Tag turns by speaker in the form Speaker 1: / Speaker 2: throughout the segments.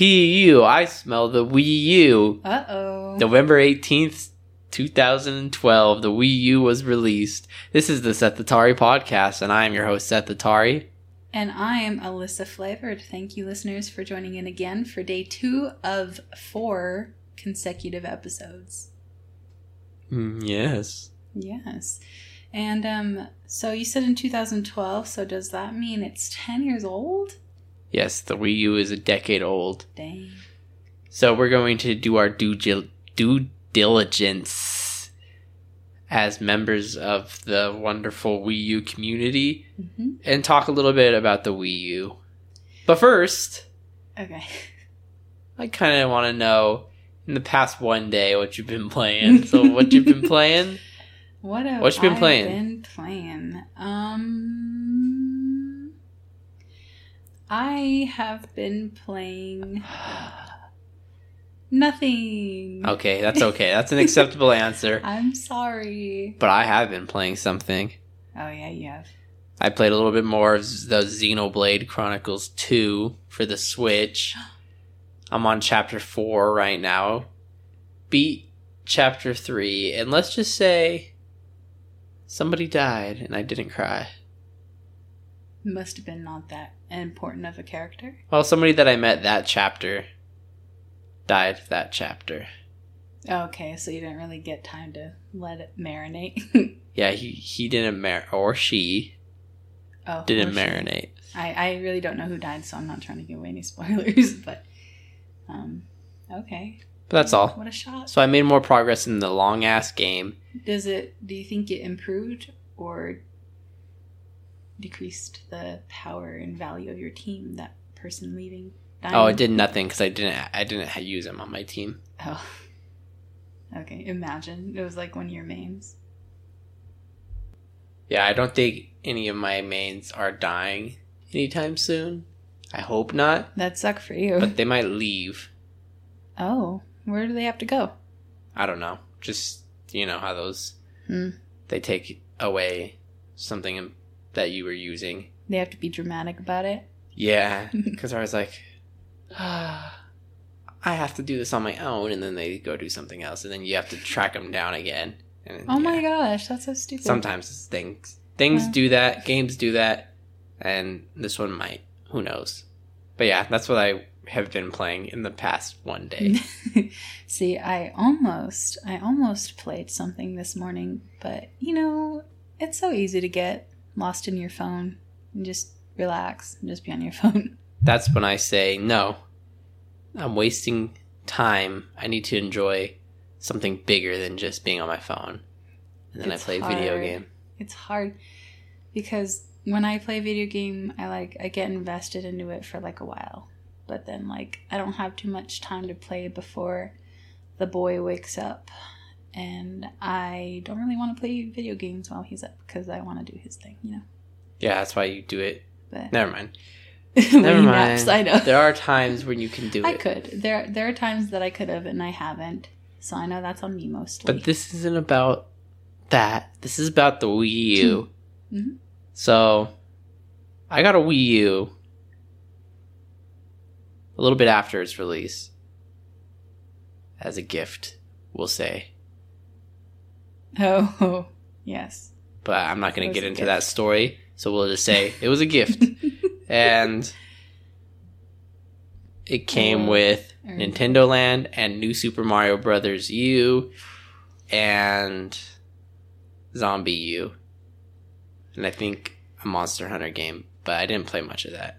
Speaker 1: P-U, I smell the Wii U.
Speaker 2: Uh oh.
Speaker 1: November 18th, 2012, the Wii U was released. This is the Seth Atari podcast, and I am your host, Seth Atari.
Speaker 2: And I am Alyssa Flavored. Thank you, listeners, for joining in again for day two of four consecutive episodes.
Speaker 1: Mm, yes.
Speaker 2: Yes. And um, so you said in 2012, so does that mean it's 10 years old?
Speaker 1: Yes, the Wii U is a decade old.
Speaker 2: Dang.
Speaker 1: So we're going to do our due, gil- due diligence as members of the wonderful Wii U community
Speaker 2: hmm
Speaker 1: and talk a little bit about the Wii U. But first,
Speaker 2: Okay.
Speaker 1: I kind of want to know in the past one day what you've been playing. So what you've been playing?
Speaker 2: What have
Speaker 1: What you been
Speaker 2: I
Speaker 1: playing?
Speaker 2: been playing? Um, I have been playing nothing.
Speaker 1: Okay, that's okay. That's an acceptable answer.
Speaker 2: I'm sorry.
Speaker 1: But I have been playing something.
Speaker 2: Oh yeah, you have.
Speaker 1: I played a little bit more of the Xenoblade Chronicles 2 for the Switch. I'm on chapter 4 right now. Beat chapter 3, and let's just say somebody died and I didn't cry.
Speaker 2: Must have been not that important of a character.
Speaker 1: Well, somebody that I met that chapter died that chapter.
Speaker 2: Okay, so you didn't really get time to let it marinate.
Speaker 1: Yeah, he, he didn't mar or she
Speaker 2: oh,
Speaker 1: didn't
Speaker 2: shit.
Speaker 1: marinate.
Speaker 2: I, I really don't know who died, so I'm not trying to give away any spoilers. But um, okay.
Speaker 1: But that's all.
Speaker 2: What a shot.
Speaker 1: So I made more progress in the long ass game.
Speaker 2: Does it? Do you think it improved or decreased the power and value of your team? That person leaving. Dying?
Speaker 1: Oh, it did nothing because I didn't I didn't use him on my team.
Speaker 2: Oh. Okay. Imagine it was like one of your mains.
Speaker 1: Yeah, I don't think any of my mains are dying anytime soon. I hope not,
Speaker 2: That'd suck for you.
Speaker 1: but they might leave.
Speaker 2: oh, where do they have to go?
Speaker 1: I don't know. Just you know how those
Speaker 2: Hmm.
Speaker 1: they take away something in- that you were using.
Speaker 2: They have to be dramatic about it.
Speaker 1: Yeah, because I was like, ah, I have to do this on my own, and then they go do something else, and then you have to track them down again. And
Speaker 2: Oh my gosh, that's so stupid.
Speaker 1: Sometimes things things
Speaker 2: Yeah.
Speaker 1: do that, games do that, and this one might. Who knows? But yeah, that's what I have been playing in the past one day.
Speaker 2: See, I almost, I almost played something this morning, but you know, it's so easy to get lost in your phone and just relax and just be on your phone.
Speaker 1: that's when I say no. I'm wasting time. I need to enjoy something bigger than just being on my phone. And then
Speaker 2: It's
Speaker 1: I play video game.
Speaker 2: It's hard because when I play video game, I like I get invested into it for like a while, but then like I don't have too much time to play before the boy wakes up, and I don't really want to play video games while he's up because I want to do his thing, you know.
Speaker 1: Yeah, that's why you do it.
Speaker 2: But
Speaker 1: Never mind. Never mind.
Speaker 2: naps, I know.
Speaker 1: There are times when you can do
Speaker 2: I
Speaker 1: it.
Speaker 2: I could. There there are times that I could have and I haven't. So I know that's on me mostly.
Speaker 1: But this isn't about that. This is about the Wii U.
Speaker 2: Mhm.
Speaker 1: So, I got a Wii U a little bit after its release as a gift, we'll say.
Speaker 2: oh, yes.
Speaker 1: But I'm not going to get into that story. So we'll just say it was a gift. and it came
Speaker 2: Oh,
Speaker 1: with Nintendo Land and New Super Mario Brothers U and Zombie U. And I think a Monster Hunter game, but I didn't play much of that.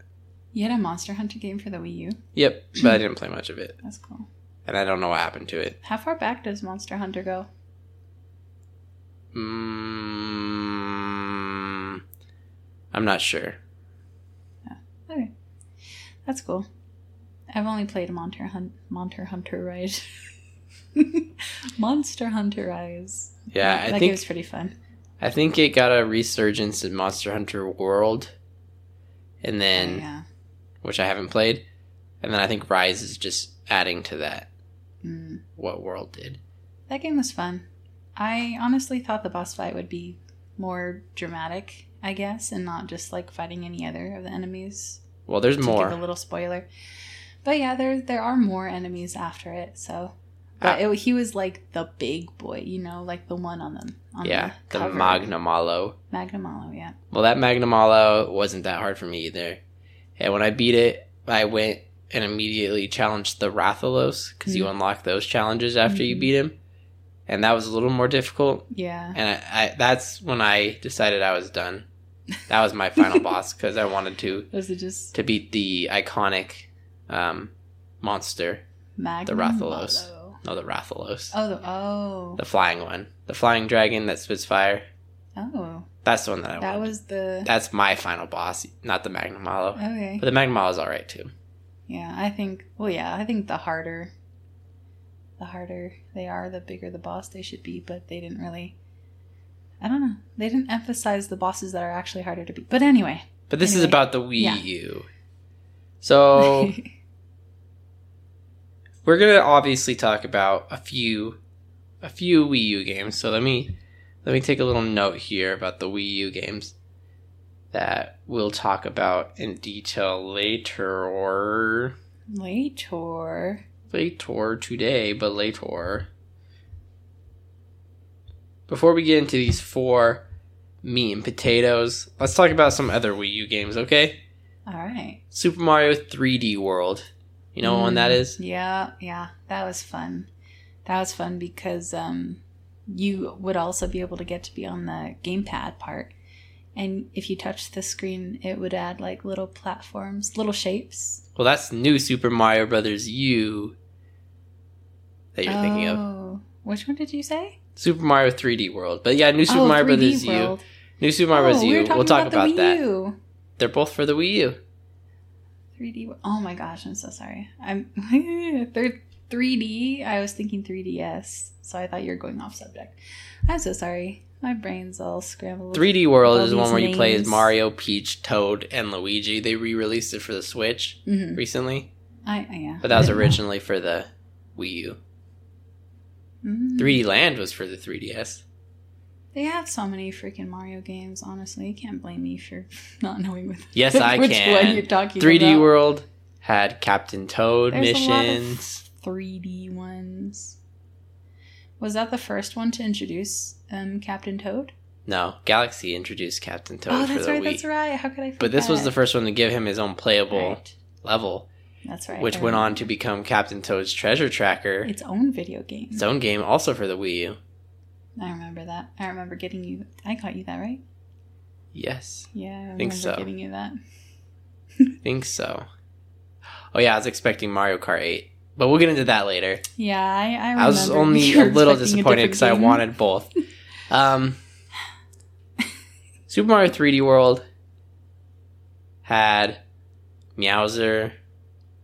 Speaker 2: You had a Monster Hunter game for the Wii U?
Speaker 1: Yep, but I didn't play much of it.
Speaker 2: That's cool.
Speaker 1: And I don't know what happened to it.
Speaker 2: How far back does Monster Hunter go?
Speaker 1: Mm, I'm not sure.
Speaker 2: Okay. That's cool. I've only played a Monster, Hun- Monster Hunter Rise. Monster Hunter Rise.
Speaker 1: Yeah,
Speaker 2: that
Speaker 1: I
Speaker 2: game
Speaker 1: think it
Speaker 2: was pretty fun.
Speaker 1: I think it got a resurgence in Monster Hunter World, and then
Speaker 2: Oh, yeah.
Speaker 1: which I haven't played, and then I think Rise is just adding to that
Speaker 2: Mm.
Speaker 1: what World did.
Speaker 2: That game was fun. I honestly thought the boss fight would be more dramatic, I guess, and not just like fighting any other of the enemies.
Speaker 1: Well, there's
Speaker 2: to
Speaker 1: more.
Speaker 2: give a little spoiler. But yeah, there there are more enemies after it. So, but
Speaker 1: Ah.
Speaker 2: it, he was like the big boy, you know, like the one on them. on
Speaker 1: yeah, the
Speaker 2: cover.
Speaker 1: Magnamalo.
Speaker 2: Magnamalo, yeah.
Speaker 1: Well, that Magnamalo wasn't that hard for me either. And when I beat it, I went and immediately challenged the Rathalos because you
Speaker 2: Mhm.
Speaker 1: unlock those challenges after you
Speaker 2: Mhm.
Speaker 1: beat him, and that was a little more difficult.
Speaker 2: Yeah.
Speaker 1: And I, I that's when I decided I was done. That was my final boss because I wanted to
Speaker 2: Was it just
Speaker 1: to beat the iconic um, monster.
Speaker 2: the
Speaker 1: Rathalos. No, the Rathalos,
Speaker 2: Oh, the, oh,
Speaker 1: the flying one, the flying dragon that spits fire.
Speaker 2: oh.
Speaker 1: That's the one that I
Speaker 2: That
Speaker 1: wanted.
Speaker 2: was the
Speaker 1: That's my final boss, not the Magnum Magnamalo.
Speaker 2: okay.
Speaker 1: But the Magnum Magnamalo is all right too.
Speaker 2: Yeah, I think. Well, yeah, I think the harder, the harder they are, the bigger the boss they should be. But they didn't really. I don't know. They didn't emphasize the bosses that are actually harder to beat. But anyway.
Speaker 1: But this is about the Wii
Speaker 2: yeah.
Speaker 1: U. So we're gonna obviously talk about a few a few Wii U games. So let me let me take a little note here about the Wii U games that we'll talk about in detail later or
Speaker 2: Later.
Speaker 1: Later today, but later. Before we get into these four meat and potatoes, let's talk about some other Wii U games, okay?
Speaker 2: All right.
Speaker 1: Super Mario 3D World. You know what one that
Speaker 2: Mm. Yeah, yeah, that was fun. That was fun because um, you would also be able to get to be on the gamepad part, and if you touched the screen, it would add like little platforms, little shapes.
Speaker 1: Well, that's new Super Mario Brothers U that you're thinking of.
Speaker 2: Oh, which one did you say?
Speaker 1: Super Mario 3D World. But yeah, new Super
Speaker 2: oh,
Speaker 1: Mario
Speaker 2: 3D
Speaker 1: Brothers U. New Super Mario Bros.
Speaker 2: oh, Wii
Speaker 1: U.
Speaker 2: were
Speaker 1: We'll talk
Speaker 2: about,
Speaker 1: about, that.
Speaker 2: U.
Speaker 1: They're both for the Wii U.
Speaker 2: 3D. Oh my gosh, I'm so sorry. I'm they're 3D. I was thinking 3DS, so I thought you were going off subject. I'm so sorry. My brain's all scrambled.
Speaker 1: 3D World is the one where you play as. Mario, Peach, Toad, and Luigi. They re-released it for the Switch
Speaker 2: Mhm.
Speaker 1: recently,
Speaker 2: I, I yeah.
Speaker 1: but that was
Speaker 2: know.
Speaker 1: originally for the Wii U.
Speaker 2: Mm.
Speaker 1: 3D Land was for the 3DS.
Speaker 2: They have so many freaking Mario games. Honestly, you can't blame me for not knowing what.
Speaker 1: Yes, I
Speaker 2: which
Speaker 1: can.
Speaker 2: one you're talking
Speaker 1: 3D
Speaker 2: about.
Speaker 1: World had Captain Toad
Speaker 2: There's a lot of
Speaker 1: missions.
Speaker 2: 3D ones. Was that the first one to introduce um, Captain Toad?
Speaker 1: No, Galaxy introduced Captain Toad
Speaker 2: oh,
Speaker 1: for
Speaker 2: that's
Speaker 1: the
Speaker 2: right.
Speaker 1: Wii.
Speaker 2: That's right. How could I? Forget?
Speaker 1: But this was the first one to give him his own playable
Speaker 2: Right.
Speaker 1: level,
Speaker 2: That's right.
Speaker 1: which went on to become Captain Toad's Treasure Tracker,
Speaker 2: its own video game.
Speaker 1: its own game, also for the Wii U.
Speaker 2: I remember that. I remember getting you. I got you that right.
Speaker 1: Yes,
Speaker 2: Yeah, I remember
Speaker 1: Think so.
Speaker 2: getting you that.
Speaker 1: I think so. Oh yeah, I was expecting Mario Kart 8, but we'll get into that later.
Speaker 2: Yeah, I. I,
Speaker 1: I was only a little disappointed because I wanted both. Um, Super Mario 3D World had Meowser.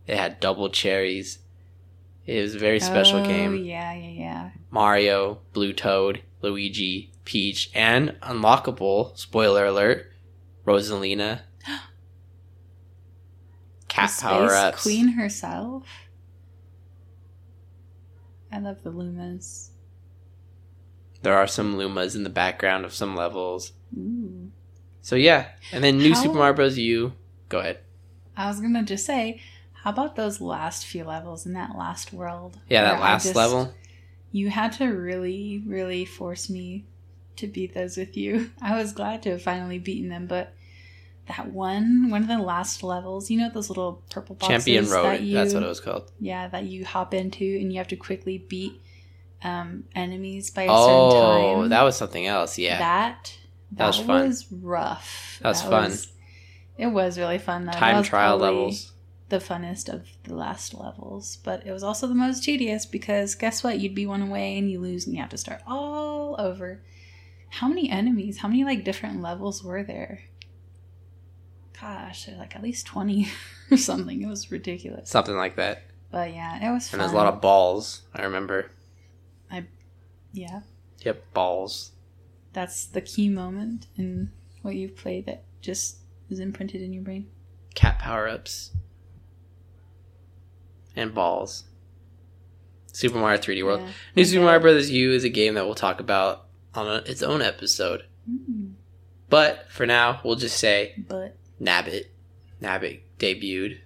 Speaker 1: It had double cherries. It was a very special
Speaker 2: oh,
Speaker 1: game.
Speaker 2: Yeah, yeah, yeah.
Speaker 1: Mario, Blue Toad, Luigi, Peach, and unlockable, spoiler alert, Rosalina. Cat power ups.
Speaker 2: Queen herself. I love the Lumas.
Speaker 1: There are some Lumas in the background of some levels.
Speaker 2: Ooh.
Speaker 1: So yeah, and then new
Speaker 2: How-
Speaker 1: Super Mario Bros. U. Go ahead.
Speaker 2: I was gonna just say, how about those last few levels in that last world?
Speaker 1: Yeah, that last
Speaker 2: just-
Speaker 1: level.
Speaker 2: You had to really, really force me to beat those with you. I was glad to have finally beaten them, but that one, one of the last levels, you know those little purple boxes
Speaker 1: Champion Road.
Speaker 2: that you,
Speaker 1: That's what it was called.
Speaker 2: yeah, that you hop into and you have to quickly beat um, enemies by a certain time.
Speaker 1: Oh, that was something else. Yeah.
Speaker 2: that
Speaker 1: That was fun.
Speaker 2: rough.
Speaker 1: That was fun.
Speaker 2: it was really fun. Though. That
Speaker 1: Time trial
Speaker 2: probably
Speaker 1: levels.
Speaker 2: The funnest of the last levels, but it was also the most tedious because guess what? You'd be one away and you lose, and you have to start all over. How many enemies? How many like different levels were there? Gosh, there like at least twenty or something. It was ridiculous.
Speaker 1: Something like that.
Speaker 2: But yeah, it was fun.
Speaker 1: And there's a lot of balls. I remember.
Speaker 2: I yeah.
Speaker 1: Yep, balls.
Speaker 2: That's the key moment in what you've played that just is imprinted in your brain.
Speaker 1: Cat power ups. And balls. Super Mario 3D World.
Speaker 2: Yeah.
Speaker 1: New Super Mario Brothers U is a game that we'll talk about on a, its own episode.
Speaker 2: Mm,
Speaker 1: But for now, we'll just say
Speaker 2: but
Speaker 1: Nabbit. Nabbit debuted.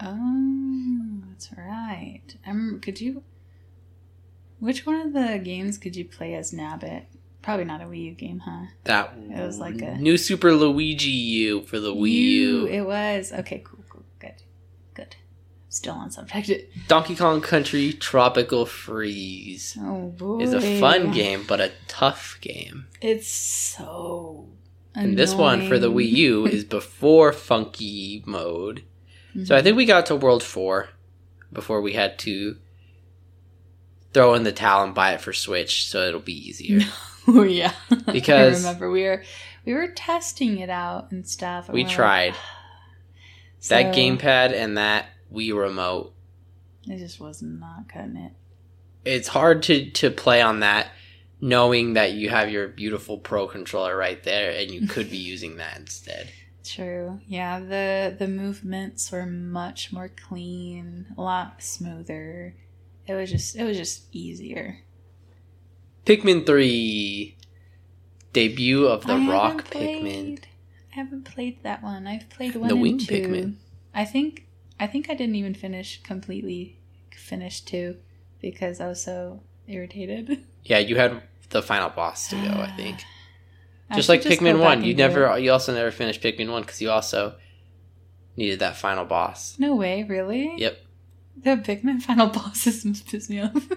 Speaker 2: um, I remember, could you? Which one of the games could you play as Nabbit? Probably not a Wii U game, huh?
Speaker 1: That
Speaker 2: It was like a-
Speaker 1: new Super Luigi U for the Wii
Speaker 2: You,
Speaker 1: U.
Speaker 2: It was okay. Cool. Cool. Good. Good. Still on subject.
Speaker 1: Donkey Kong Country Tropical Freeze
Speaker 2: Oh boy,
Speaker 1: is a fun game, but a tough game.
Speaker 2: It's so.
Speaker 1: And this one for the Wii. U is before Funky Mode. So I mm-hmm. think we got to World 4 before we had to throw in the towel and buy it for Switch so it'll be easier.
Speaker 2: Oh yeah,
Speaker 1: Because-
Speaker 2: I remember we were we were testing it out and stuff. and
Speaker 1: We
Speaker 2: we're like,
Speaker 1: tried. that gamepad and that Wii remote.
Speaker 2: It just was not cutting it.
Speaker 1: It's hard to, to play on that knowing that you have your beautiful Pro controller right there and you could be using that instead.
Speaker 2: True. Yeah, the the movements were much more clean, a lot smoother. It was just it was just easier.
Speaker 1: Pikmin 3 debut of the
Speaker 2: I
Speaker 1: Rock Pikmin.
Speaker 2: played- I haven't played that one. I've played one
Speaker 1: The Wing. Pikmin.
Speaker 2: I think I think I didn't even finish completely finish two because I was so irritated.
Speaker 1: Yeah, you had the final boss to go, I think. Just
Speaker 2: should
Speaker 1: like
Speaker 2: go
Speaker 1: Pikmin One, you never,
Speaker 2: it.
Speaker 1: you also never finished Pikmin One because you also needed that final boss.
Speaker 2: No way, really?
Speaker 1: Yep,
Speaker 2: The Pikmin final bosses piss me off.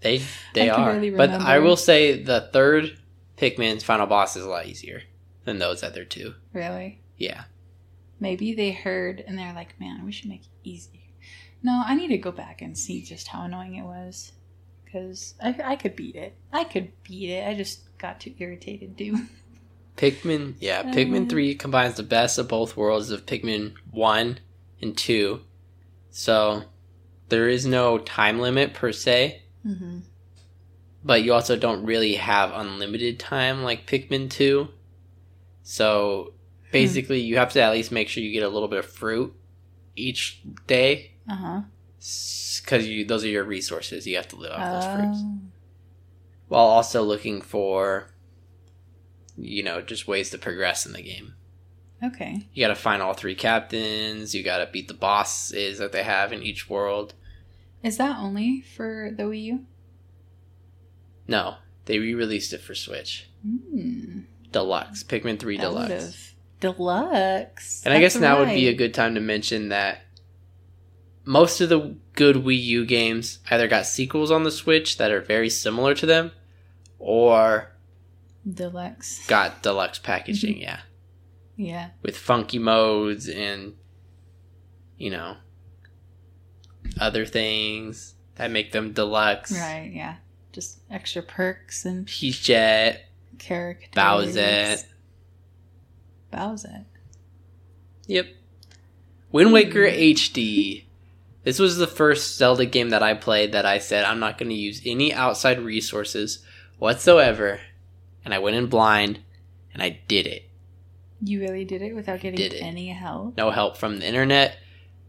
Speaker 1: they they
Speaker 2: I
Speaker 1: are. But I will say the third Pikmin's final boss is a lot easier than those other two.
Speaker 2: really?
Speaker 1: Yeah,
Speaker 2: Maybe they heard and they're like, man, we should make it easy. No, I need to go back and see just how annoying it was. Because I, I could beat it. I could beat it. I just got too irritated, dude.
Speaker 1: Pikmin. Yeah, Pikmin
Speaker 2: Uh.
Speaker 1: Three combines the best of both worlds of Pikmin One and Two. So there is no time limit per se.
Speaker 2: Mm-hmm.
Speaker 1: but you also don't really have unlimited time like Pikmin 2. So basically, you have to at least make sure you get a little bit of fruit each day
Speaker 2: Uh huh.
Speaker 1: because you those are your resources. You have to live off those fruits
Speaker 2: Oh.
Speaker 1: while also looking for, you know, just ways to progress in the game.
Speaker 2: okay.
Speaker 1: You got to find all three captains. You got to beat the bosses that they have in each world.
Speaker 2: Is that only for the Wii U?
Speaker 1: No, they re-released it for Switch.
Speaker 2: Hmm.
Speaker 1: Deluxe, Pikmin 3
Speaker 2: That
Speaker 1: Deluxe.
Speaker 2: Deluxe.
Speaker 1: And I guess now would be a good time to mention that most of the good Wii U games either got sequels on the Switch that are very similar to them or
Speaker 2: deluxe.
Speaker 1: got deluxe packaging, yeah.
Speaker 2: Yeah.
Speaker 1: With funky modes and, you know, other things that make them deluxe.
Speaker 2: Right. Yeah. Just extra perks and
Speaker 1: Peachette,
Speaker 2: characters.
Speaker 1: Bowsette.
Speaker 2: Bowsette.
Speaker 1: Yep. Wind Waker
Speaker 2: Hmm.
Speaker 1: HD. This was the first Zelda game that I played that I said I'm not going to use any outside resources whatsoever. And I went in blind and I did it.
Speaker 2: You really did it without getting
Speaker 1: it.
Speaker 2: any help.
Speaker 1: No help from the internet,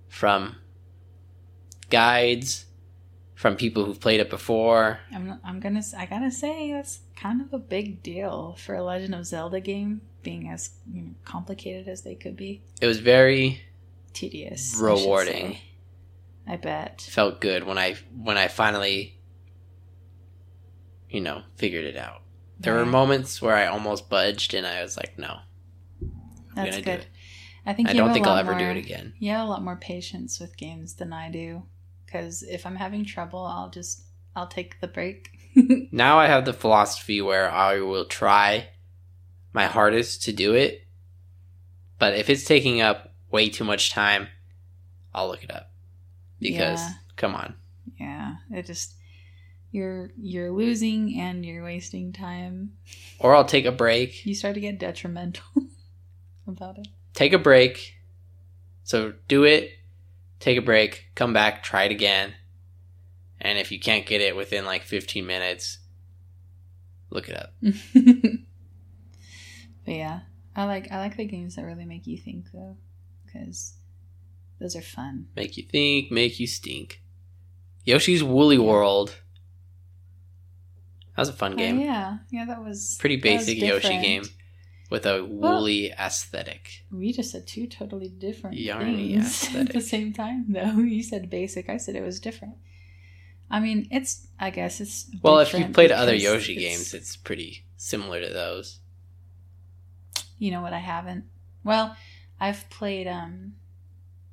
Speaker 1: from guides, from people who've played it before.
Speaker 2: I'm, I'm gonna. I gotta say that's kind of a big deal for a Legend of Zelda game being as you know, complicated as they could be.
Speaker 1: It was very
Speaker 2: Tedious.
Speaker 1: Rewarding.
Speaker 2: say. I bet.
Speaker 1: felt good when I when I finally you know, figured it out. There were moments where I almost budged and I was like, no, I'm
Speaker 2: That's
Speaker 1: gonna
Speaker 2: good.
Speaker 1: do it.
Speaker 2: I think
Speaker 1: I don't think I'll ever do it again.
Speaker 2: You have a lot more patience with games than I do. Because if I'm having trouble, I'll just I'll take the break.
Speaker 1: Now I have the philosophy where I will try my hardest to do it, but if it's taking up way too much time, I'll look it up. Because
Speaker 2: Yeah.
Speaker 1: come on.
Speaker 2: yeah, it just you're you're losing and you're wasting time.
Speaker 1: Or I'll take a break.
Speaker 2: You start to get detrimental about it.
Speaker 1: Take a break. So do it, take a break, come back, try it again. And if you can't get it within like 15 minutes, look it up.
Speaker 2: but yeah, I like I like the games that really make you think though, because those are fun.
Speaker 1: Make you think, make you stink. Yoshi's Woolly World. That was a fun oh, game.
Speaker 2: Oh, yeah, yeah, that was
Speaker 1: Pretty
Speaker 2: that was
Speaker 1: basic Yoshi game with a woolly aesthetic.
Speaker 2: We just said two totally different
Speaker 1: Yarny
Speaker 2: things at the same time, though. You said basic. I said it was different. I mean, it's. I guess it's.
Speaker 1: Well, if you played other Yoshi
Speaker 2: it's-
Speaker 1: games, it's pretty similar to those.
Speaker 2: You know what? I haven't. Well, I've played um,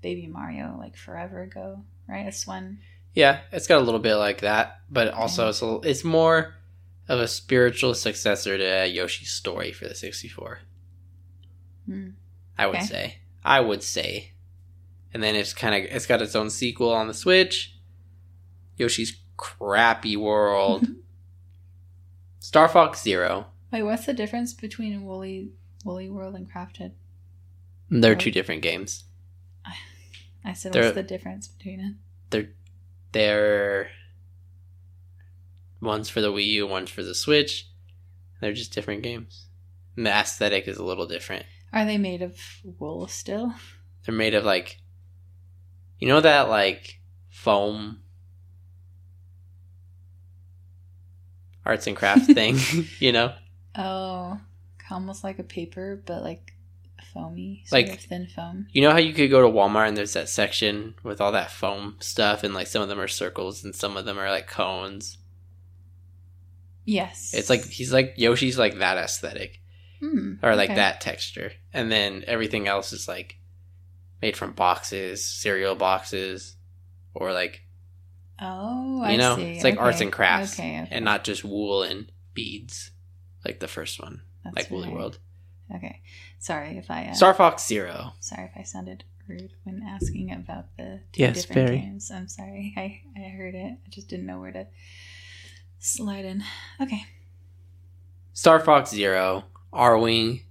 Speaker 2: Baby Mario like forever ago. Right, it's one.
Speaker 1: Yeah, it's got a little bit like that, but also it's a, it's more of a spiritual successor to Yoshi's Story for the 64.
Speaker 2: Hmm.
Speaker 1: I would
Speaker 2: Okay.
Speaker 1: say. I would say. And then it's kind of it's got its own sequel on the Switch. Yoshi's Crappy World. Star Fox Zero.
Speaker 2: Wait, what's the difference between Woolly Woolly World and Crafted?
Speaker 1: They're two different games.
Speaker 2: I said,
Speaker 1: They're-
Speaker 2: what's the difference between it?
Speaker 1: They're one's for the Wii U, one's for the Switch. They're just different games. And the aesthetic is a little different.
Speaker 2: Are they made of wool still?
Speaker 1: They're made of like you know that like foam arts and crafts thing, you know?
Speaker 2: Oh, almost like a paper, but like foamy, sort
Speaker 1: Like-
Speaker 2: of thin foam.
Speaker 1: You know how you could go to Walmart and there's that section with all that foam stuff and like some of them are circles and some of them are like cones.
Speaker 2: Yes,
Speaker 1: It's like he's like Yoshi's like that aesthetic
Speaker 2: Hmm,
Speaker 1: or like
Speaker 2: okay.
Speaker 1: that texture. And then everything else is like made from boxes, cereal boxes or like
Speaker 2: Oh,
Speaker 1: you
Speaker 2: I
Speaker 1: know,
Speaker 2: see.
Speaker 1: it's like arts and crafts
Speaker 2: Okay, okay.
Speaker 1: and not just wool and beads like the first one,
Speaker 2: That's
Speaker 1: like Woolly
Speaker 2: right.
Speaker 1: World.
Speaker 2: Okay, sorry if I uh,
Speaker 1: Star Fox Zero.
Speaker 2: sorry if I sounded rude when asking about the two
Speaker 1: Yes,
Speaker 2: different
Speaker 1: very.
Speaker 2: games. I'm sorry. I I heard it. I just didn't know where to slide in. Okay.
Speaker 1: Star Fox Zero, Arwing,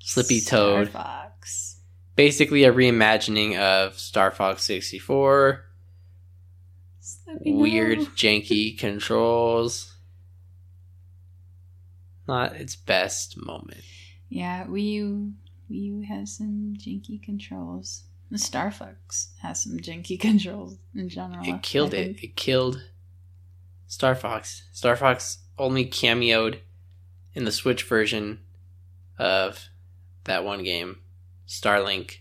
Speaker 1: Slippy
Speaker 2: Star
Speaker 1: Toad.
Speaker 2: Fox.
Speaker 1: Basically a reimagining of Star Fox 64.
Speaker 2: Slippy
Speaker 1: Weird,
Speaker 2: no.
Speaker 1: janky controls. Not its best moment.
Speaker 2: Yeah, Wii U, Wii U has some janky controls. The Star Fox has some janky controls in general.
Speaker 1: It killed it. It killed Star Fox. Star Fox only cameoed in the Switch version of that one game, Starlink.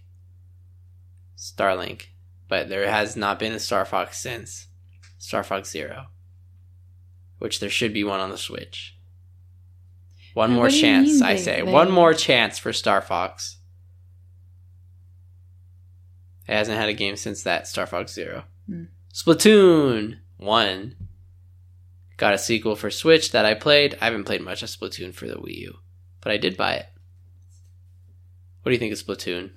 Speaker 1: Starlink. But there has not been a Star Fox since Star Fox Zero, which there should be one on the Switch. One more
Speaker 2: what do you
Speaker 1: chance,
Speaker 2: mean
Speaker 1: I say. One more chance for Star Fox. It hasn't had a game since that Star Fox Zero.
Speaker 2: Hmm.
Speaker 1: Splatoon 1 got a sequel for Switch that I played. I haven't played much of Splatoon for the Wii U, but I did buy it. What do you think of Splatoon?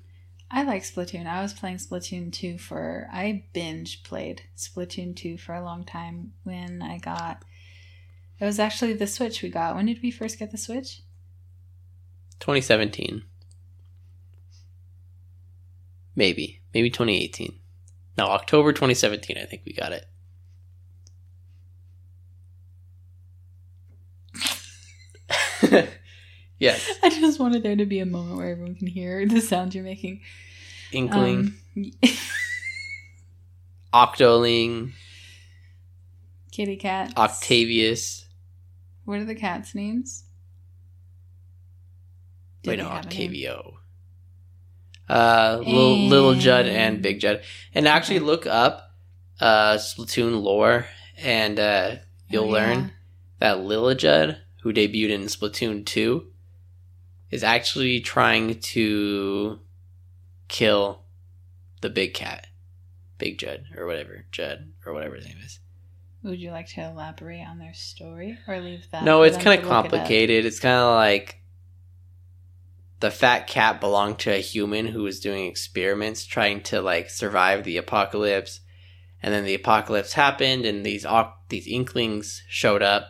Speaker 2: I like Splatoon. I was playing Splatoon 2 for. I binge played Splatoon 2 for a long time when I got. It was actually the Switch we got. When did we first get the Switch?
Speaker 1: 2017. Maybe. Maybe 2018. No, October 2017, I think we got it. yes.
Speaker 2: I just wanted there to be a moment where everyone can hear the sound you're making.
Speaker 1: Inkling,
Speaker 2: Um,
Speaker 1: Octoling,
Speaker 2: kitty cat.
Speaker 1: Octavius.
Speaker 2: What are the cats' names? Do
Speaker 1: Wait, no,
Speaker 2: name?
Speaker 1: Octavio. Uh, little, little Judd and Big Judd, and actually
Speaker 2: Okay.
Speaker 1: look up uh Splatoon lore, and uh, you'll
Speaker 2: Oh, yeah.
Speaker 1: learn that Lil Judd, who debuted in Splatoon two, is actually trying to kill the big cat, Big Judd or whatever Judd or whatever his name is.
Speaker 2: Would you like to elaborate on their story or leave that?
Speaker 1: no, it's kind of
Speaker 2: look it
Speaker 1: complicated. It's kind of like the fat cat belonged to a human who was doing experiments trying to like survive the apocalypse. And then the apocalypse happened and these these inklings showed up.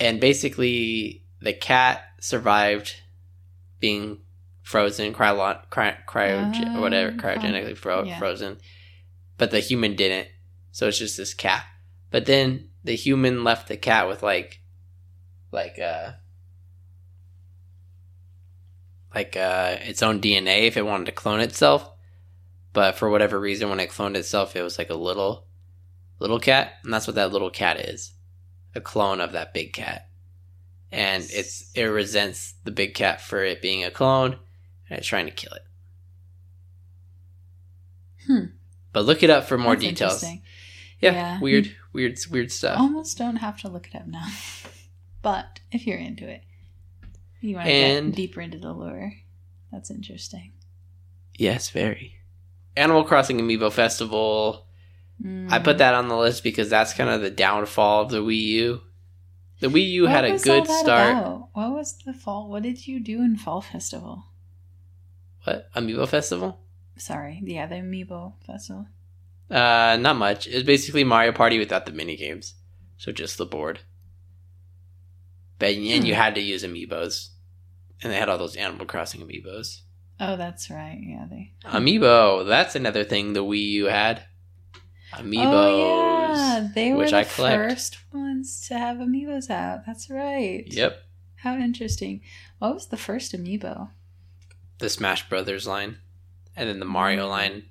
Speaker 1: And basically the cat survived being frozen cryo cry, cryo
Speaker 2: Oh,
Speaker 1: whatever cryogenically fro-
Speaker 2: Yeah.
Speaker 1: frozen. But the human didn't. So it's just this cat. But then the human left the cat with like like uh like uh its own DNA if it wanted to clone itself. But for whatever reason when it cloned itself it was like a little little cat, and that's what that little cat is. A clone of that big cat. and it's it resents the big cat for it being a clone, and it's trying to kill it.
Speaker 2: Hmm.
Speaker 1: But look it up for more
Speaker 2: That's
Speaker 1: details. Yeah,
Speaker 2: Yeah.
Speaker 1: Weird, weird, weird stuff.
Speaker 2: Almost don't have to look it up now. but if you're into it, you want to get deeper into the lore. That's interesting.
Speaker 1: Yes, very. Animal Crossing Amiibo Festival. I
Speaker 2: Mm.
Speaker 1: put that on the list because that's kind of the downfall of the Wii U. The Wii U
Speaker 2: What
Speaker 1: had a good start.
Speaker 2: about? What was the fall? What did you do in Fall Festival?
Speaker 1: What Amiibo Festival?
Speaker 2: Sorry, yeah, the Amiibo Festival.
Speaker 1: Uh, not much. It's basically Mario Party without the mini games, so just the board. But and you
Speaker 2: Hmm.
Speaker 1: had to use amiibos, and they had all those Animal Crossing amiibos.
Speaker 2: Oh, that's right. Yeah, they.
Speaker 1: Amiibo, that's another thing the Wii U had. Amiibos,
Speaker 2: Oh yeah, they were the
Speaker 1: I
Speaker 2: first ones to have amiibos out. That's right.
Speaker 1: Yep,
Speaker 2: How interesting. What was the first amiibo?
Speaker 1: the Smash Brothers line, and then the Mario
Speaker 2: Mm.
Speaker 1: line,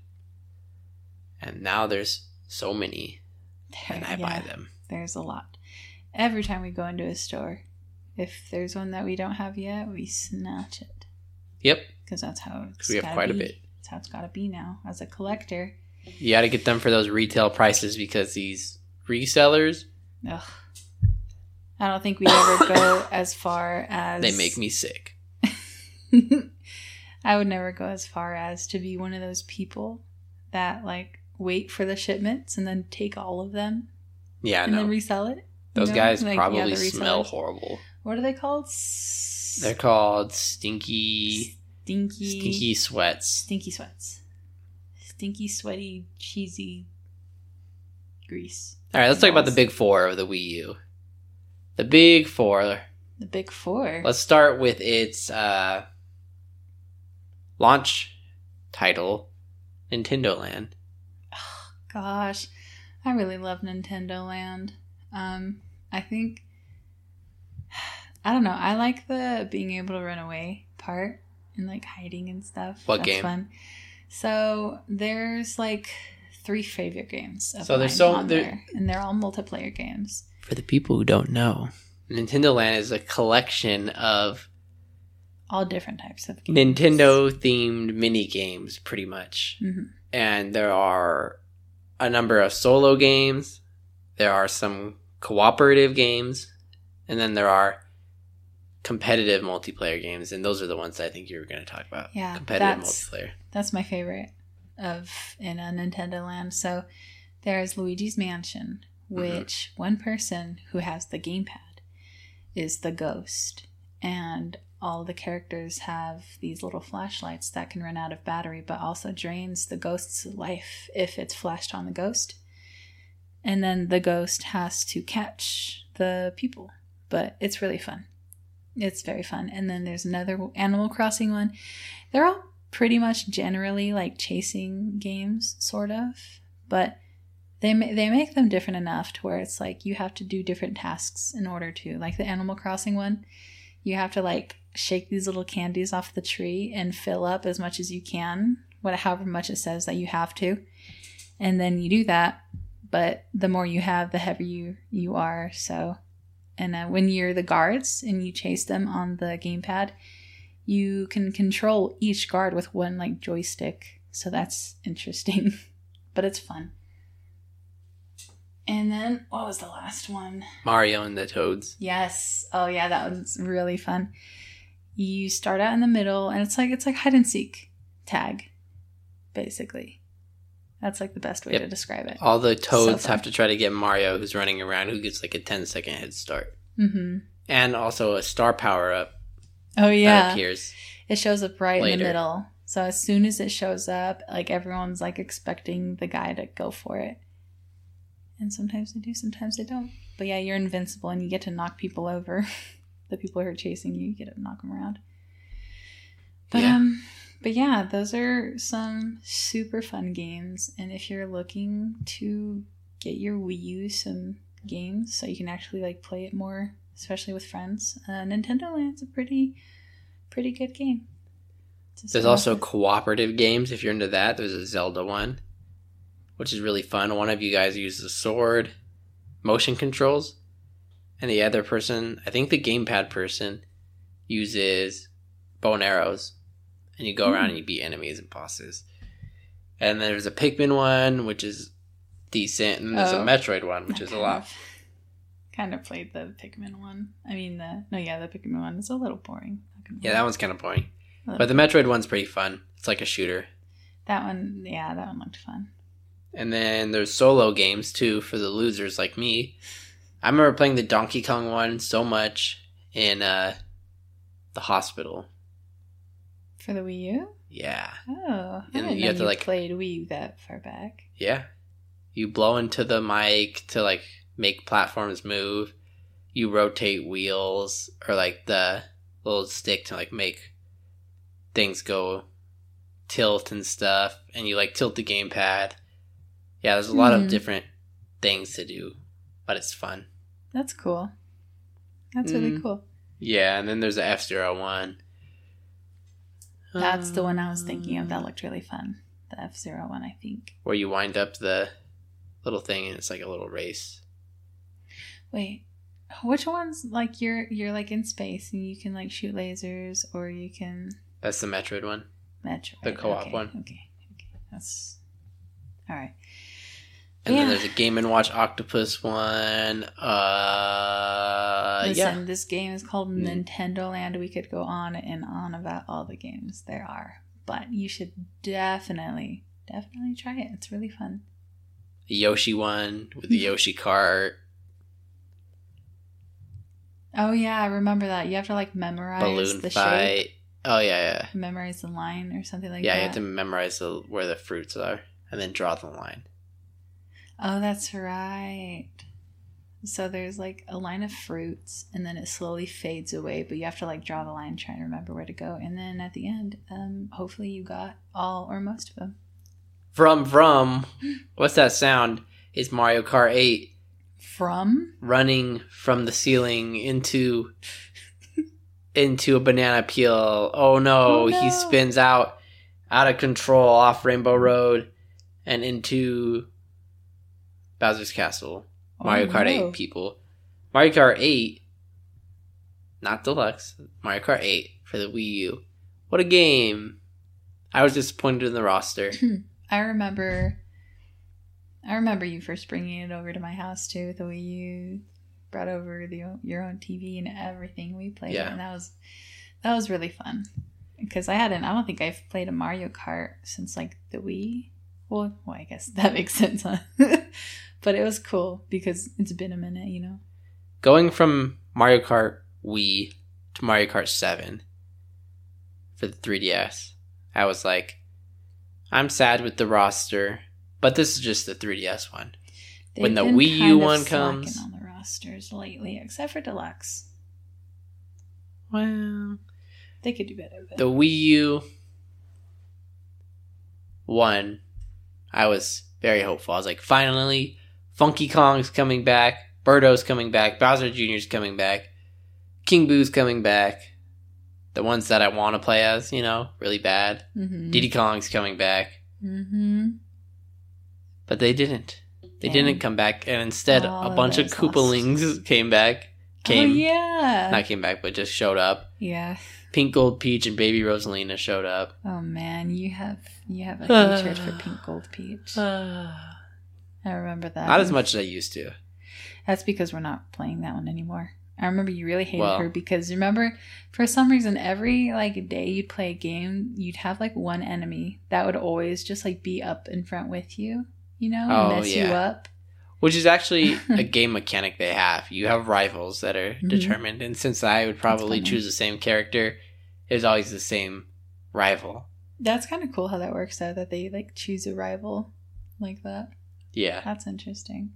Speaker 1: and now there's so many, and I buy them.
Speaker 2: There's a lot. Every time we go into a store, if there's one that we don't have yet, we snatch it
Speaker 1: Yep,
Speaker 2: because that's how it's
Speaker 1: we have quite a bit.
Speaker 2: That's how it's got to be now as a collector.
Speaker 1: You got to get them for those retail prices because these resellers
Speaker 2: Ugh. I don't think we ever go as far as
Speaker 1: they make me sick.
Speaker 2: I would never go as far as to be one of those people that like wait for the shipments and then take all of them
Speaker 1: Yeah,
Speaker 2: and
Speaker 1: no.
Speaker 2: then resell it.
Speaker 1: Those
Speaker 2: know?
Speaker 1: guys
Speaker 2: Like,
Speaker 1: probably
Speaker 2: the
Speaker 1: smell horrible.
Speaker 2: What are they called? S-
Speaker 1: They're called stinky,
Speaker 2: stinky,
Speaker 1: stinky sweats.
Speaker 2: stinky sweats, stinky, sweaty, cheesy grease.
Speaker 1: All right, let's talk about the big four of the Wii U. The big four.
Speaker 2: The big four.
Speaker 1: Let's start with its uh, launch title, Nintendo Land.
Speaker 2: Gosh, I really love Nintendo Land. Um, I think I don't know. I like the being able to run away part and like hiding and stuff.
Speaker 1: What
Speaker 2: That's
Speaker 1: game?
Speaker 2: Fun. So there's like three favorite games. Of
Speaker 1: So there's so-
Speaker 2: on
Speaker 1: there-
Speaker 2: there, and they're all multiplayer games.
Speaker 1: For the people who don't know, Nintendo Land is a collection of
Speaker 2: All different types of games.
Speaker 1: Nintendo themed mini games, pretty much.
Speaker 2: Mhm.
Speaker 1: And there are a number of solo games, there are some cooperative games, and then there are competitive multiplayer games. And those are the ones that I think you were going to talk about.
Speaker 2: Yeah,
Speaker 1: competitive
Speaker 2: that's-
Speaker 1: multiplayer.
Speaker 2: That's my favorite of in a Nintendo Land. So there's Luigi's Mansion,
Speaker 1: Mm-hmm.
Speaker 2: which one person who has the gamepad is the ghost, and all the characters have these little flashlights that can run out of battery, but also drains the ghost's life if it's flashed on the ghost. And then the ghost has to catch the people, but it's really fun. It's very fun. And then there's another Animal Crossing one. They're all pretty much generally like chasing games, sort of, but they they make them different enough to where it's like you have to do different tasks in order to like the Animal Crossing one. You have to like shake these little candies off the tree and fill up as much as you can, what however much it says that you have to, and then you do that. But the more you have, the heavier you, you are. So, and uh, when you're the guards and you chase them on the gamepad, you can control each guard with one like joystick. So that's interesting, but it's fun. And then what was the last one?
Speaker 1: Mario and the Toads.
Speaker 2: Yes. Oh yeah, that was really fun. You start out in the middle and it's like it's like hide and seek tag basically. That's like the best way
Speaker 1: Yep.
Speaker 2: to describe it.
Speaker 1: All the Toads
Speaker 2: fun.
Speaker 1: have to try to get Mario, who's running around, who gets like a 10 second head start.
Speaker 2: Mhm.
Speaker 1: And also a star power up
Speaker 2: Oh
Speaker 1: that
Speaker 2: yeah.
Speaker 1: appears.
Speaker 2: It shows up right in the middle. So as soon as it shows up, like everyone's like expecting the guy to go for it. And sometimes they do, sometimes they don't. But yeah, you're invincible and you get to knock people over. the people who are chasing you, you get to knock them around. But
Speaker 1: Yeah.
Speaker 2: um but yeah, those are some super fun games and if you're looking to get your Wii U some games so you can actually like play it more, especially with friends, uh, Nintendo Land's a pretty pretty good game.
Speaker 1: There's also
Speaker 2: with.
Speaker 1: cooperative games if you're into that. There's a Zelda one, which is really fun. One of you guys uses a sword, motion controls, and the other person, I think the gamepad person, uses bow and arrows, and you go around
Speaker 2: Hmm.
Speaker 1: and you beat enemies and bosses. And there's a Pikmin one, which is decent, and there's
Speaker 2: Oh.
Speaker 1: a Metroid one, which is a lot.
Speaker 2: of- Kind of played the Pikmin one. I mean, the no, yeah, the Pikmin one is a little boring.
Speaker 1: Yeah, that one's kind of boring, but the Metroid one's pretty fun. It's like a shooter.
Speaker 2: that one, yeah, that one looked fun.
Speaker 1: And then there's solo games too for the losers like me. I remember playing the Donkey Kong one so much in uh, the hospital.
Speaker 2: For the Wii U?
Speaker 1: Yeah,
Speaker 2: Oh, I
Speaker 1: And you have to, like-
Speaker 2: played Wii U that far back.
Speaker 1: yeah. You blow into the mic to like make platforms move. You rotate wheels or like the little stick to like make things go tilt and stuff. And you like tilt the gamepad. Yeah, there's a lot
Speaker 2: Hmm.
Speaker 1: of different things to do, but it's fun.
Speaker 2: That's cool. That's really
Speaker 1: Mm.
Speaker 2: cool.
Speaker 1: Yeah, and then there's the F Zero one.
Speaker 2: That's the one I was thinking of.
Speaker 1: Um,
Speaker 2: That looked really fun. The F Zero one, I think.
Speaker 1: where you wind up the little thing and it's like a little race.
Speaker 2: Wait, which one's like you're you're like in space and you can like shoot lasers or you can
Speaker 1: That's the Metroid one.
Speaker 2: Metroid.
Speaker 1: The co-op
Speaker 2: okay,
Speaker 1: one.
Speaker 2: Okay, okay, that's all right.
Speaker 1: And then there's a Game and Watch Octopus one. Uh,
Speaker 2: Listen,
Speaker 1: yeah.
Speaker 2: this game is called
Speaker 1: Mm.
Speaker 2: Nintendo Land. We could go on and on about all the games there are, but you should definitely, definitely try it. It's really fun.
Speaker 1: The Yoshi one with the Yoshi cart,
Speaker 2: Oh yeah, I remember that. You have to like memorize
Speaker 1: balloon
Speaker 2: the
Speaker 1: fight.
Speaker 2: shape,
Speaker 1: Oh yeah, yeah.
Speaker 2: memorize the line or something like
Speaker 1: yeah. Yeah, you have to memorize the, where the fruits are and then draw the line.
Speaker 2: Oh, that's right. So there's like a line of fruits, and then it slowly fades away. But you have to like draw the line, trying to remember where to go. And then at the end, um, hopefully you got all or most of them.
Speaker 1: From from, what's that sound? Is Mario Kart Eight
Speaker 2: From
Speaker 1: running from the ceiling into into a banana peel. Oh no,
Speaker 2: Oh,
Speaker 1: he spins out out of control off Rainbow Road and into Bowser's Castle. Oh, Mario
Speaker 2: Oh,
Speaker 1: Kart
Speaker 2: no.
Speaker 1: 8 people. Mario Kart 8 not deluxe. Mario Kart 8 for the Wii U. What a game. I was disappointed in the roster.
Speaker 2: I remember. I remember you first bringing it over to my house too. with The way you brought over the your own TV and everything. We played
Speaker 1: Yeah.
Speaker 2: it, and that was that was really fun. Because I hadn't. I don't think I've played a Mario Kart since like the Wii. Well, well, I guess that makes sense, huh? but it was cool because it's been a minute, you know.
Speaker 1: Going from Mario Kart Wii to Mario Kart 7 for the 3DS, I was like, I'm sad with the roster, but this is just the 3DS one. When the Wii U one comes-
Speaker 2: on the rosters lately, except for Deluxe,
Speaker 1: Well,
Speaker 2: they could do better. But
Speaker 1: the Wii U one, I was very hopeful. I was like, finally, Funky Kong's coming back, Birdo's coming back, Bowser Jr.'s coming back, King Boo's coming back. The ones that I want to play as, you know, really bad.
Speaker 2: Mhm.
Speaker 1: Diddy Kong's coming back,
Speaker 2: Mm-hmm.
Speaker 1: but they didn't. They didn't come back, and instead, a bunch of Koopalings came back. Came,
Speaker 2: Oh yeah.
Speaker 1: not came back, but just showed up.
Speaker 2: yeah.
Speaker 1: Pink Gold Peach and Baby Rosalina showed up.
Speaker 2: Oh man, you have you have a hatred for Pink Gold Peach. I remember that.
Speaker 1: Not as much as I used to.
Speaker 2: That's because we're not playing that one anymore. I remember you really hated
Speaker 1: Well-
Speaker 2: her because remember for some reason every like day you'd play a game, you'd have like one enemy that would always just like be up in front with you, you know,
Speaker 1: Oh,
Speaker 2: mess you up.
Speaker 1: Which is actually a game mechanic they have. You have rivals that are
Speaker 2: Mhm.
Speaker 1: determined, and since I would probably choose the same character, it was always the same rival.
Speaker 2: That's kind of cool how that works out that they like choose a rival like that.
Speaker 1: Yeah.
Speaker 2: That's interesting.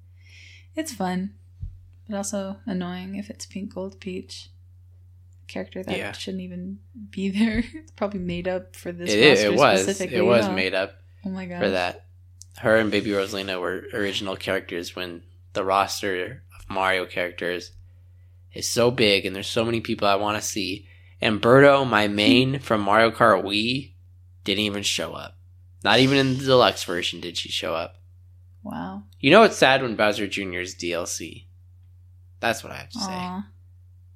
Speaker 2: It's fun, but also annoying if it's Pink Gold Peach. Character that
Speaker 1: Yeah.
Speaker 2: shouldn't even be there. It's probably made up for this.
Speaker 1: It, it was. It was
Speaker 2: huh?
Speaker 1: made up
Speaker 2: Oh my god.
Speaker 1: for that. Her and Baby Rosalina were original characters when the roster of Mario characters is so big and there's so many people I want to see. And Birdo, my main from Mario Kart Wii, didn't even show up. Not even in the deluxe version did she show up.
Speaker 2: Wow.
Speaker 1: You know it's sad when Bowser Jr.'s DLC. That's what I have to say.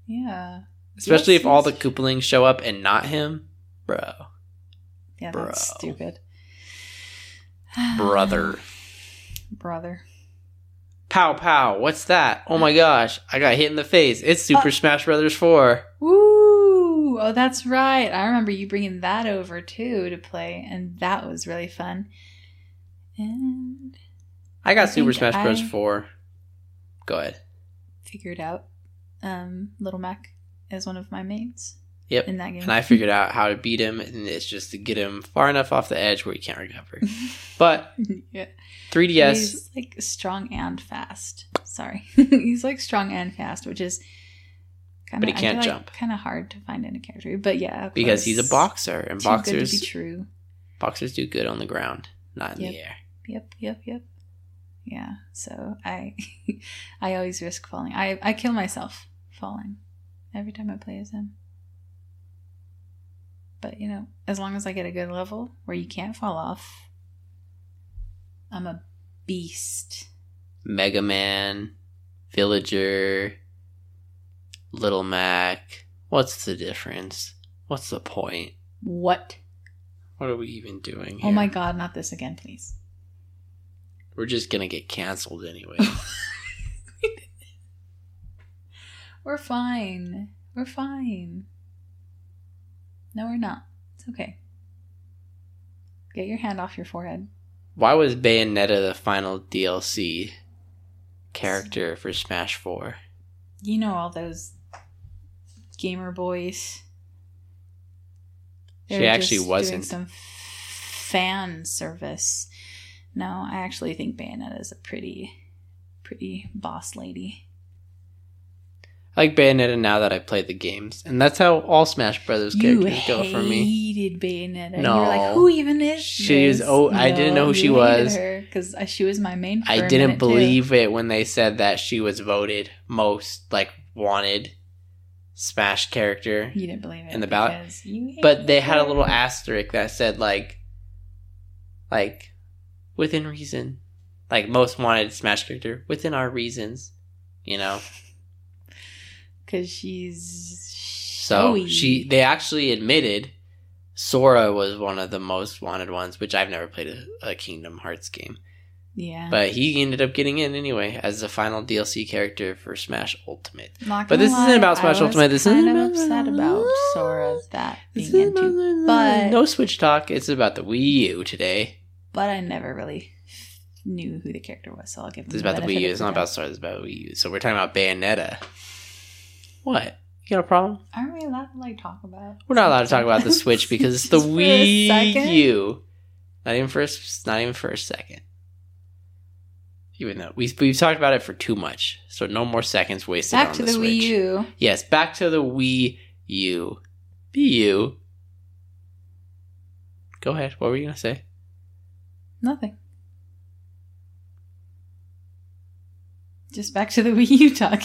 Speaker 2: Yeah.
Speaker 1: Especially
Speaker 2: Yes,
Speaker 1: if all the. Koopalings show up and not him, bro,
Speaker 2: Yeah,
Speaker 1: Bro.
Speaker 2: that's stupid.
Speaker 1: brother.
Speaker 2: Brother.
Speaker 1: Pow pow! What's that? Oh my gosh! I got hit in the face. It's Super
Speaker 2: Uh.
Speaker 1: Smash Brothers Four.
Speaker 2: Woo! Oh, that's right. I remember you bringing that over too to play, and that was really fun. And
Speaker 1: I got
Speaker 2: I
Speaker 1: Super Smash Bros. Four. Go ahead.
Speaker 2: figured out um, Little Mac is one of my mains
Speaker 1: Yep.
Speaker 2: in that game.
Speaker 1: And I figured out how to beat him, and it's just to get him far enough off the edge where he can't recover. But
Speaker 2: yeah.
Speaker 1: 3DS,
Speaker 2: He's like strong and fast. Sorry. He's like strong and fast, which is kind
Speaker 1: But he can't jump.
Speaker 2: Kind of hard to find in a character. But yeah,
Speaker 1: because he's a boxer, and boxers
Speaker 2: be true.
Speaker 1: boxers do good on the ground, not in
Speaker 2: Yep.
Speaker 1: the air.
Speaker 2: Yep, yep, yep. Yeah. So I I always risk falling. I I kill myself falling every time I play as him. But you know, as long as I get a good level where you can't fall off, I'm a beast.
Speaker 1: Mega Man, Villager, Little Mac. What's the difference? What's the point?
Speaker 2: What?
Speaker 1: What are we even doing?
Speaker 2: Oh my god, not this again, please.
Speaker 1: We're just gonna get canceled anyway.
Speaker 2: We're fine. We're fine. No, we're not. It's okay. Get your hand off your forehead.
Speaker 1: Why was Bayonetta the final DLC character for Smash 4?
Speaker 2: You know all those gamer boys.
Speaker 1: She
Speaker 2: They're
Speaker 1: actually
Speaker 2: just
Speaker 1: wasn't.
Speaker 2: some fan service. No, I actually think Bayonetta is a pretty, pretty boss lady.
Speaker 1: I like Bayonetta now that I played the games, and that's how all Smash Brothers characters go for me.
Speaker 2: hated Bayonetta. You
Speaker 1: No.
Speaker 2: were like, who even is
Speaker 1: She is- oh, I didn't know who she was.
Speaker 2: because she was my main. For
Speaker 1: I
Speaker 2: a
Speaker 1: didn't
Speaker 2: minute, too.
Speaker 1: believe it when they said that she was voted most like wanted Smash character.
Speaker 2: you didn't believe it
Speaker 1: in the ballot.
Speaker 2: you
Speaker 1: But they
Speaker 2: hated
Speaker 1: had a little asterisk that said like like within reason. Like most wanted Smash character within our reasons. You know?
Speaker 2: because she's
Speaker 1: So she they actually admitted Sora was one of the most wanted ones, which I've never played a, a Kingdom Hearts game.
Speaker 2: yeah.
Speaker 1: But he ended up getting in anyway as the final DLC character for Smash Ultimate.
Speaker 2: Not
Speaker 1: but this isn't about Smash Ultimate, this
Speaker 2: kind
Speaker 1: isn't
Speaker 2: of
Speaker 1: about-
Speaker 2: upset about Sora that being into, but
Speaker 1: no Switch talk. It's about the Wii U today.
Speaker 2: But I never really knew who the character was, so I'll give.
Speaker 1: This is about the Wii U. It's not about Sora. It's about Wii U. So we're talking about Bayonetta. What? You got a problem?
Speaker 2: Aren't we allowed to like talk about? It?
Speaker 1: We're not allowed to talk about the Switch because it's the
Speaker 2: Just for a
Speaker 1: Wii? U. Not even for a, s- not even for a second. Even though we we've talked about it for too much, so no more seconds wasted
Speaker 2: Back
Speaker 1: on
Speaker 2: to
Speaker 1: the,
Speaker 2: the. Wii U.
Speaker 1: Yes, back to the Wii U. Be you. Go ahead. What were you gonna say?
Speaker 2: Nothing. Just back to the Wii U talk.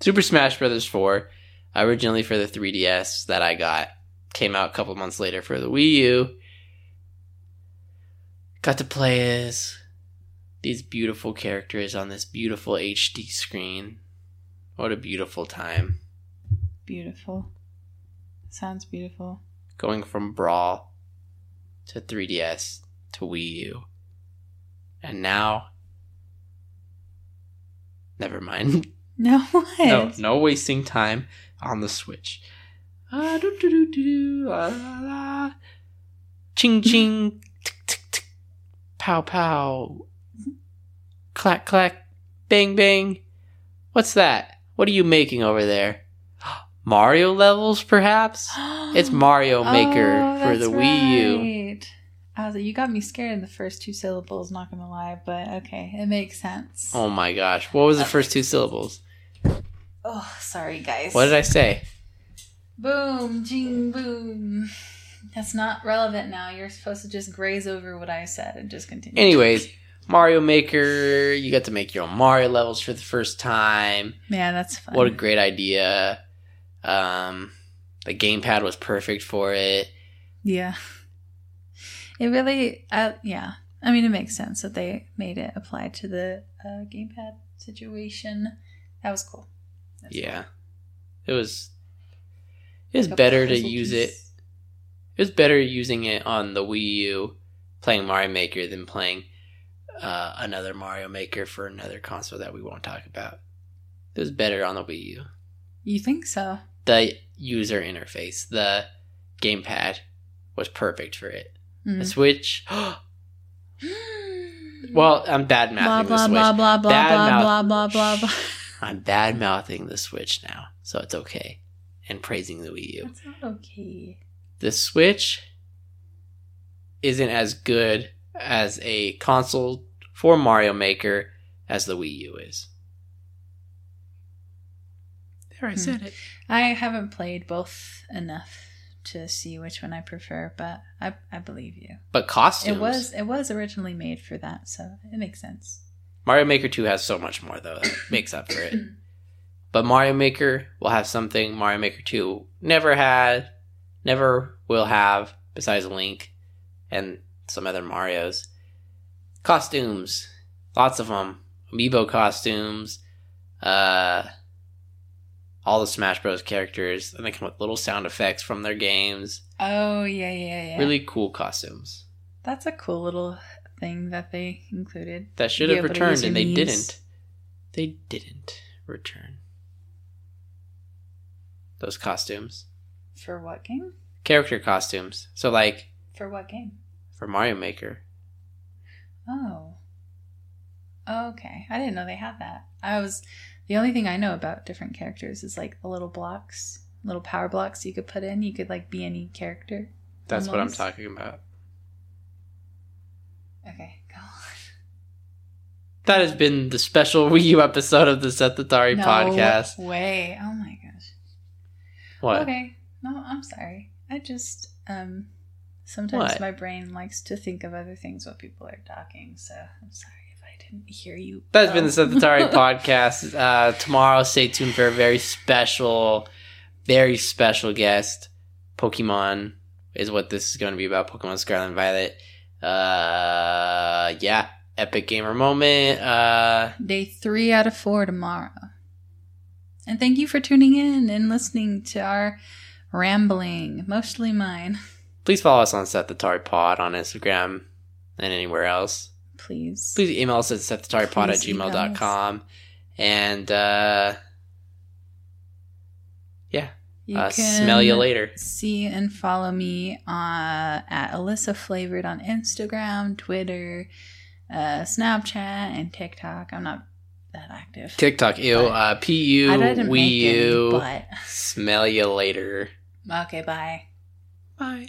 Speaker 1: Super Smash Bros. 4, originally for the 3DS that I got, came out a couple months later for the Wii U. Got to play as these beautiful characters on this beautiful HD screen. What a beautiful time.
Speaker 2: beautiful. Sounds beautiful.
Speaker 1: Going from Brawl to 3DS to Wii U. And now. Never mind.
Speaker 2: No, what?
Speaker 1: No, no wasting time on the Switch. Ah, do, do, do, do, do, la, la, la. Ching ching, tick, tick, tick. pow pow, clack clack, bang bang. What's that? What are you making over there? Mario levels, perhaps? It's Mario Maker
Speaker 2: Oh,
Speaker 1: for the Wii U.
Speaker 2: I was like, you got me scared in the first two syllables. Not gonna lie, but okay, it makes sense.
Speaker 1: Oh my gosh, what was the first two syllables?
Speaker 2: Oh, sorry guys.
Speaker 1: What did I say?
Speaker 2: Boom, jing, boom. That's not relevant now. You're supposed to just graze over what I said and just continue.
Speaker 1: Anyways, Mario Maker, you got to make your own Mario levels for the first time.
Speaker 2: yeah, that's fun.
Speaker 1: What a great idea. Um, the gamepad was perfect for it.
Speaker 2: Yeah. It really, uh, yeah. I mean, it makes sense that they made it apply to the uh, gamepad situation That was cool. That's
Speaker 1: Yeah, it was. It was
Speaker 2: cool.
Speaker 1: Better to use it. It was better using it on the Wii U, playing Mario Maker than playing uh, another Mario Maker for another console that we won't talk about. It was better on the Wii U.
Speaker 2: You think so?
Speaker 1: The user interface, the gamepad, was perfect for it. The
Speaker 2: Mm.
Speaker 1: Switch. well, I'm bad
Speaker 2: blah
Speaker 1: mouthing the Switch.
Speaker 2: blah blah blah
Speaker 1: Bad
Speaker 2: blah
Speaker 1: mouth-
Speaker 2: blah blah blah blah.
Speaker 1: I'm bad mouthing the Switch now, so it's okay. And praising the Wii U.
Speaker 2: That's not okay.
Speaker 1: The Switch isn't as good as a console for Mario Maker as the Wii U is. There, I
Speaker 2: Hmm.
Speaker 1: said it.
Speaker 2: I haven't played both enough to see which one I prefer, but I I believe you.
Speaker 1: But costumes.
Speaker 2: It was it was originally made for that, so it makes sense.
Speaker 1: Mario Maker 2 has so much more, though, that makes up for it. But Mario Maker will have something Mario Maker 2 never had, never will have, besides Link and some other Marios. Costumes. Lots of them. Amiibo costumes. Uh, all the Smash Bros. characters. And they come with little sound effects from their games.
Speaker 2: Oh yeah yeah yeah.
Speaker 1: Really cool costumes.
Speaker 2: That's a cool little thing that they included.
Speaker 1: That should have returned, and they
Speaker 2: knees.
Speaker 1: didn't. They didn't return. Those costumes.
Speaker 2: For what game?
Speaker 1: character costumes. So like
Speaker 2: For what game?
Speaker 1: for Mario Maker,
Speaker 2: Oh. Okay. I didn't know they had that. I was the only thing I know about different characters is like the little blocks, little power blocks you could put in. You could like be any character.
Speaker 1: that's what I'm talking about.
Speaker 2: Okay, go on.
Speaker 1: That has been the special Wii U episode of the Sethatari
Speaker 2: No
Speaker 1: podcast.
Speaker 2: Way. Oh my gosh.
Speaker 1: What?
Speaker 2: Okay. No, I'm sorry. I just um sometimes
Speaker 1: What?
Speaker 2: my brain likes to think of other things while people are talking, so I'm sorry if I didn't hear you.
Speaker 1: That's been the
Speaker 2: well.
Speaker 1: Sethatari podcast. Uh, tomorrow, stay tuned for a very special, very special guest. Pokemon is what this is going to be about. Pokemon Scarlet and Violet. Uh, yeah, epic gamer moment. Uh,
Speaker 2: Day three out of four tomorrow. And thank you for tuning in and listening to our rambling, mostly mine.
Speaker 1: please follow us on Set the Sethatari Pod on Instagram and anywhere else.
Speaker 2: Please.
Speaker 1: please email us at setthetaripod at gmail.com. And uh, yeah,
Speaker 2: You
Speaker 1: uh,
Speaker 2: can
Speaker 1: smell you later.
Speaker 2: See and follow me uh, at Alyssa Flavored on Instagram, Twitter, uh, Snapchat, and TikTok. I'm not that active.
Speaker 1: TikTok, ew.
Speaker 2: But-
Speaker 1: Uh, P-U,
Speaker 2: I didn't
Speaker 1: Wii
Speaker 2: make any,
Speaker 1: U.
Speaker 2: but
Speaker 1: Smell you later.
Speaker 2: okay, bye.
Speaker 1: Bye.